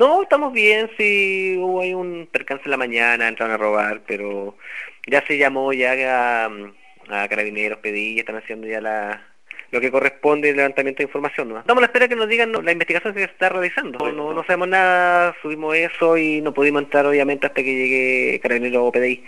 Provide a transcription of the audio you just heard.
No, estamos bien, sí, hubo ahí un percance en la mañana, entraron a robar, pero ya se llamó ya a, mm, a carabineros, pedí, están haciendo ya la, lo que corresponde el levantamiento de información. ¿no? Estamos a la espera que nos digan la investigación se está realizando. No, no, sabemos nada, subimos eso y no pudimos entrar obviamente hasta que llegue Carabinero o PDI.